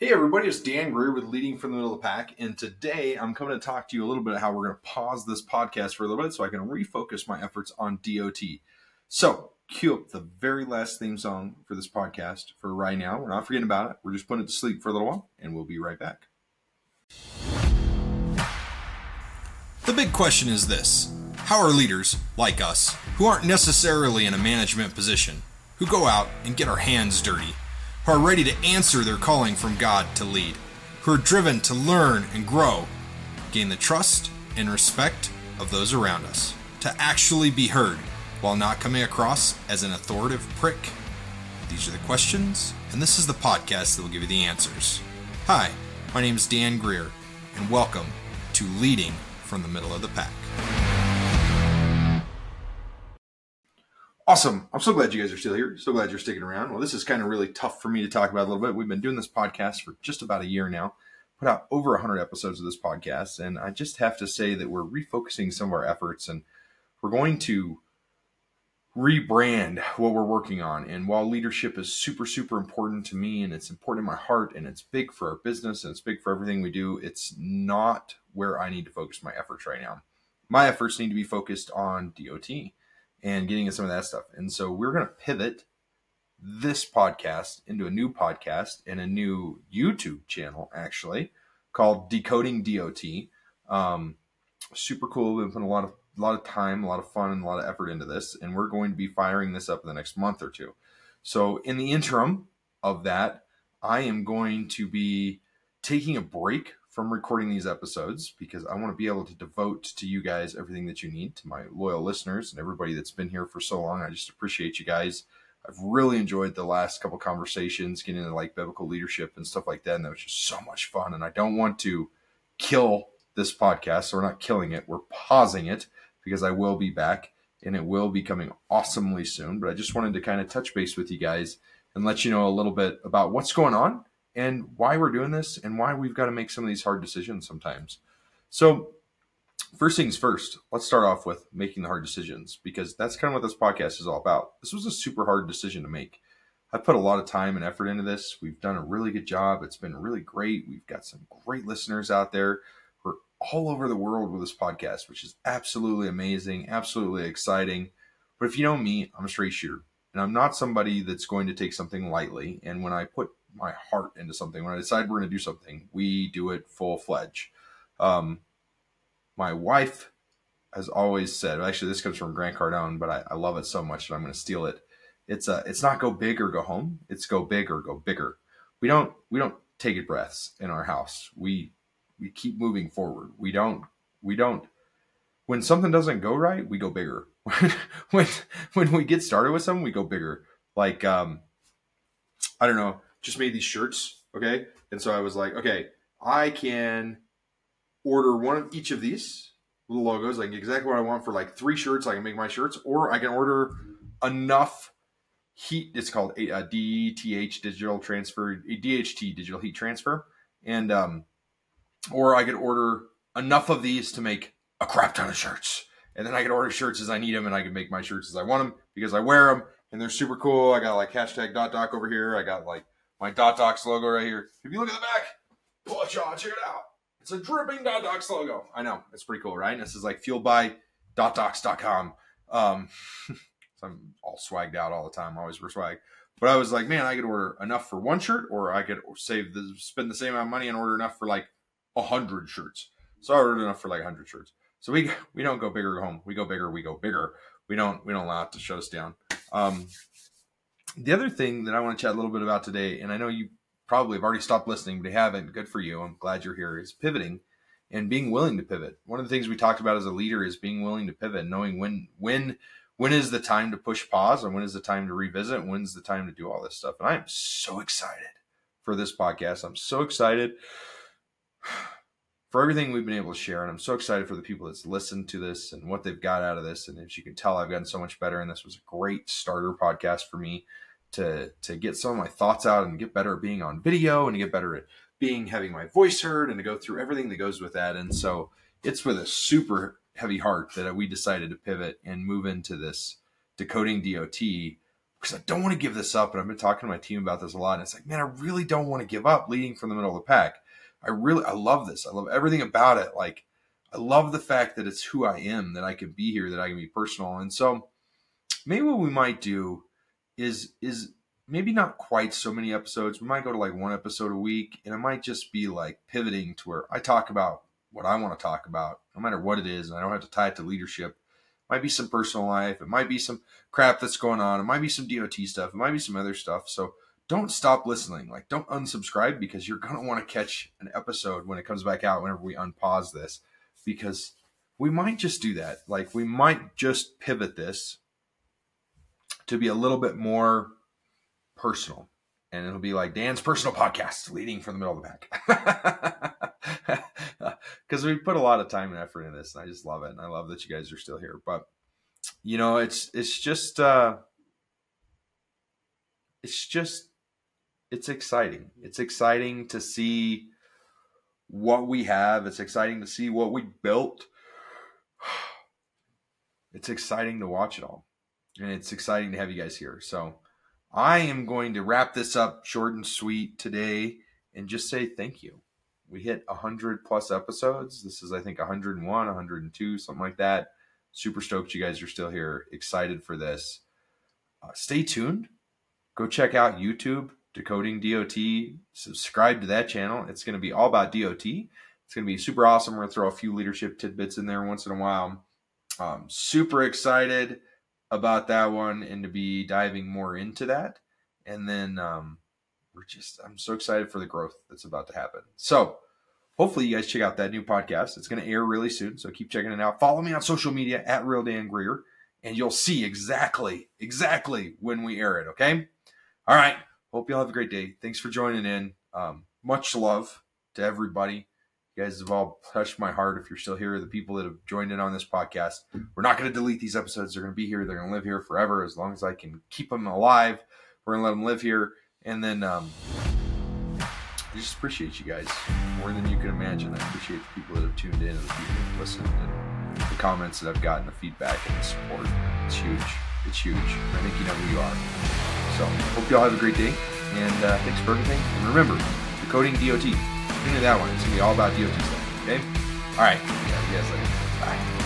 Hey everybody, it's Dan Greer with Leading from the Middle of the Pack, and today I'm coming to talk to you a little bit about how we're going to pause this podcast for a little bit so I can refocus my efforts on DOT. So, cue up the very last theme song for this podcast for right now. We're not forgetting about it. We're just putting it to sleep for a little while, and we'll be right back. The big question is this How are leaders, like us, who aren't necessarily in a management position, who go out and get our hands dirty, who are ready to answer their calling from God to lead, who are driven to learn and grow, gain the trust and respect of those around us, to actually be heard while not coming across as an authoritative prick? These are the questions, and this is the podcast that will give you the answers. Hi, my name is Dan Greer, and welcome to Leading from the Middle of the Pack. Awesome. I'm so glad you guys are still here. So glad you're sticking around. Well, this is kind of really tough for me to talk about a little bit. We've been doing this podcast for just about a year now, put out over 100 episodes of this podcast. And I just have to say that we're refocusing some of our efforts and we're going to rebrand what we're working on. And while leadership is super, super important to me and it's important in my heart and it's big for our business and it's big for everything we do, it's not where I need to focus my efforts right now. My efforts need to be focused on DOT and getting into some of that stuff. And so we're going to pivot this podcast into a new podcast and a new YouTube channel, actually, called Decoding DOT. Um, super cool. We've been putting a lot of a lot of time, a lot of fun, and a lot of effort into this, and we're going to be firing this up in the next month or two. So, in the interim of that, I am going to be taking a break from recording these episodes because I want to be able to devote to you guys everything that you need, to my loyal listeners and everybody that's been here for so long. I just appreciate you guys. I've really enjoyed the last couple conversations, getting into like biblical leadership and stuff like that. And that was just so much fun. And I don't want to kill this podcast. So we're not killing it, we're pausing it because I will be back and it will be coming awesomely soon. But I just wanted to kind of touch base with you guys and let you know a little bit about what's going on and why we're doing this and why we've got to make some of these hard decisions sometimes. So, first things first, let's start off with making the hard decisions because that's kind of what this podcast is all about. This was a super hard decision to make. I've put a lot of time and effort into this. We've done a really good job. It's been really great. We've got some great listeners out there. We're all over the world with this podcast, which is absolutely amazing, absolutely exciting. But if you know me, I'm a straight shooter. And I'm not somebody that's going to take something lightly. And when I put my heart into something. When I decide we're going to do something, we do it full fledged. Um, my wife has always said, actually, this comes from Grant Cardone, but I, I love it so much that I'm going to steal it. It's uh, it's not go big or go home. It's go big or go bigger. We don't we don't take it breaths in our house. We we keep moving forward. We don't we don't when something doesn't go right, we go bigger. when when we get started with something, we go bigger. Like um, I don't know just made these shirts. Okay. And so I was like, okay, I can order one of each of these little logos. I can get exactly what I want for like three shirts. I can make my shirts, or I can order enough heat. It's called a, a DTH digital transfer, DHT digital heat transfer. And, um, or I could order enough of these to make a crap ton of shirts. And then I could order shirts as I need them and I can make my shirts as I want them because I wear them and they're super cool. I got like hashtag dot doc over here. I got like my Dot Docs logo right here. If you look at the back, watch out, check it out. It's a dripping Dot Docs logo. I know it's pretty cool, right? This is like fueled by dotdocs.com. Um, so I'm all swagged out all the time. I always wear swag. But I was like, man, I could order enough for one shirt, or I could save the spend the same amount of money and order enough for like a hundred shirts. So I ordered enough for like hundred shirts. So we we don't go bigger home. We go bigger. We go bigger. We don't we don't allow it to shut us down. Um, the other thing that I want to chat a little bit about today, and I know you probably have already stopped listening, but you haven't. Good for you. I'm glad you're here. Is pivoting and being willing to pivot. One of the things we talked about as a leader is being willing to pivot, knowing when when when is the time to push pause and when is the time to revisit, when's the time to do all this stuff. And I am so excited for this podcast. I'm so excited for everything we've been able to share. And I'm so excited for the people that's listened to this and what they've got out of this. And as you can tell, I've gotten so much better. And this was a great starter podcast for me to to get some of my thoughts out and get better at being on video and to get better at being having my voice heard and to go through everything that goes with that. And so it's with a super heavy heart that we decided to pivot and move into this decoding DOT because I don't want to give this up. And I've been talking to my team about this a lot. And it's like, man, I really don't want to give up leading from the middle of the pack. I really, I love this. I love everything about it. Like, I love the fact that it's who I am, that I can be here, that I can be personal. And so maybe what we might do is, is maybe not quite so many episodes. We might go to like one episode a week and it might just be like pivoting to where I talk about what I want to talk about, no matter what it is. And I don't have to tie it to leadership It might be some personal life. It might be some crap that's going on. It might be some DOT stuff. It might be some other stuff. So don't stop listening. Like, don't unsubscribe because you're to want to catch an episode when it comes back out whenever we unpause this because we might just do that. Like, we might just pivot this to be a little bit more personal. And it'll be like Dan's personal podcast leading from the middle of the pack. because we put a lot of time and effort into this, and I just love it. And I love that you guys are still here. But you know, it's it's just uh, it's just it's exciting. It's exciting to see what we have. It's exciting to see what we built. It's exciting to watch it all, and it's exciting to have you guys here. So. I am going to wrap this up short and sweet today and just say thank you we hit 100 plus episodes. This is, I think, 101, 102, something like that. Super stoked you guys are still here. Excited for this. Uh, stay tuned. Go check out YouTube, Decoding DOT. Subscribe to that channel. It's going to be all about DOT. It's going to be super awesome. We're going to throw a few leadership tidbits in there once in a while. Um, super excited about that one and to be diving more into that. And then, um, we're just I'm so excited for the growth that's about to happen. So hopefully you guys check out that new podcast. It's going to air really soon, so keep checking it out. Follow me on social media at Real Dan Greer, and you'll see exactly exactly when we air it. Okay. All right. Hope you all have a great day. Thanks for joining in. Um, much love to everybody. Guys have all touched my heart. If you're still here, the people that have joined in on this podcast, we're not going to delete these episodes. They're going to be here. They're going to live here forever as long as I can keep them alive. We're going to let them live here. And then um, I just appreciate you guys more than you can imagine. I appreciate the people that have tuned in and the people that have listened and the comments that I've gotten, the feedback and the support. It's huge. It's huge. I think you know who you are. So hope you all have a great day. And uh, thanks for everything. And remember, decoding DOT. Into that one. It's to be all about DOT stuff. Okay? All right. Yeah, you guys later. Bye.